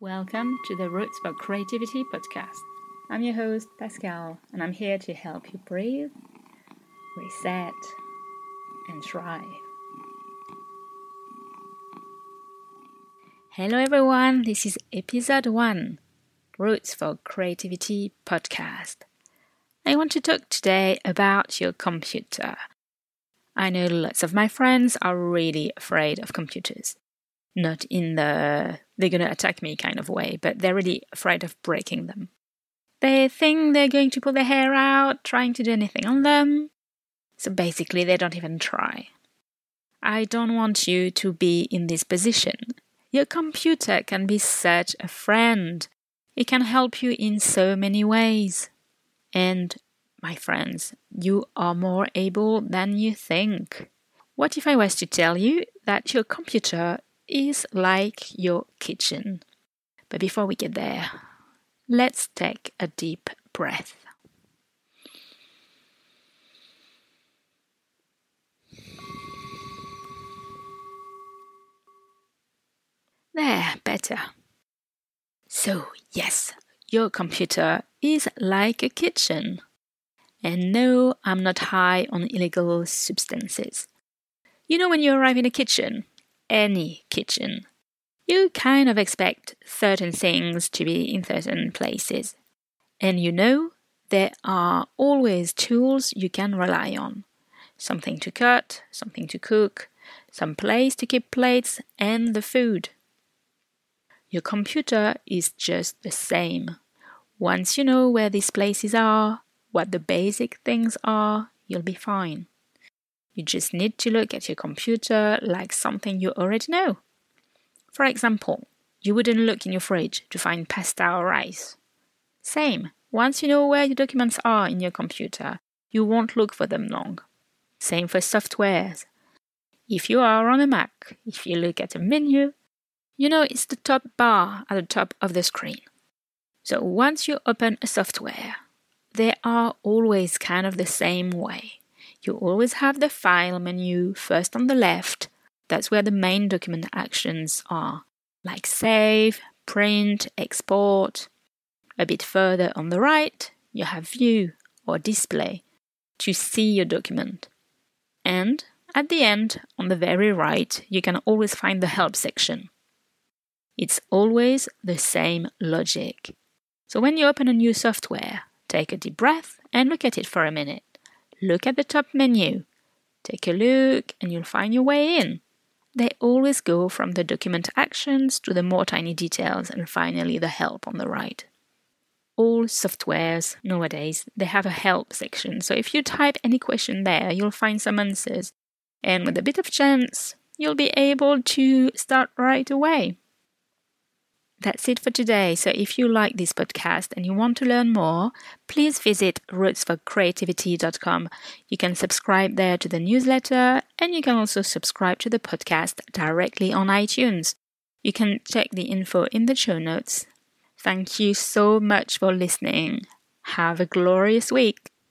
Welcome to the Roots for Creativity podcast. I'm your host, Pascale, and I'm here to help you breathe, reset, and thrive. Hello, everyone. This is episode one Roots for Creativity podcast. I want to talk today about your computer. I know lots of my friends are really afraid of computers not in the they're going to attack me kind of way, but they're really afraid of breaking them. They think they're going to pull their hair out trying to do anything on them, so basically they don't even try. I don't want you to be in this position. Your computer can be such a friend. It can help you in so many ways. And, my friends, you are more able than you think. What if I was to tell you that your computer is like your kitchen. But before we get there, let's take a deep breath. There, better. So, yes, your computer is like a kitchen. And no, I'm not high on illegal substances. You know, when you arrive in a kitchen, any kitchen. You kind of expect certain things to be in certain places. And you know, there are always tools you can rely on something to cut, something to cook, some place to keep plates and the food. Your computer is just the same. Once you know where these places are, what the basic things are, you'll be fine. You just need to look at your computer like something you already know. For example, you wouldn't look in your fridge to find pasta or rice. Same, once you know where your documents are in your computer, you won't look for them long. Same for softwares. If you are on a Mac, if you look at a menu, you know it's the top bar at the top of the screen. So once you open a software, they are always kind of the same way you always have the File menu first on the left. That's where the main document actions are, like Save, Print, Export. A bit further on the right, you have View or Display to see your document. And at the end, on the very right, you can always find the Help section. It's always the same logic. So when you open a new software, take a deep breath and look at it for a minute look at the top menu. Take a look and you'll find your way in. They always go from the document actions to the more tiny details and finally the help on the right. All softwares nowadays they have a help section, so if you type any question there, you'll find some answers. And with a bit of chance, you'll be able to start right away. That's it for today. So if you like this podcast and you want to learn more, please visit rootsforcreativity.com. You can subscribe there to the newsletter and you can also subscribe to the podcast directly on iTunes. You can check the info in the show notes. Thank you so much for listening. Have a glorious week.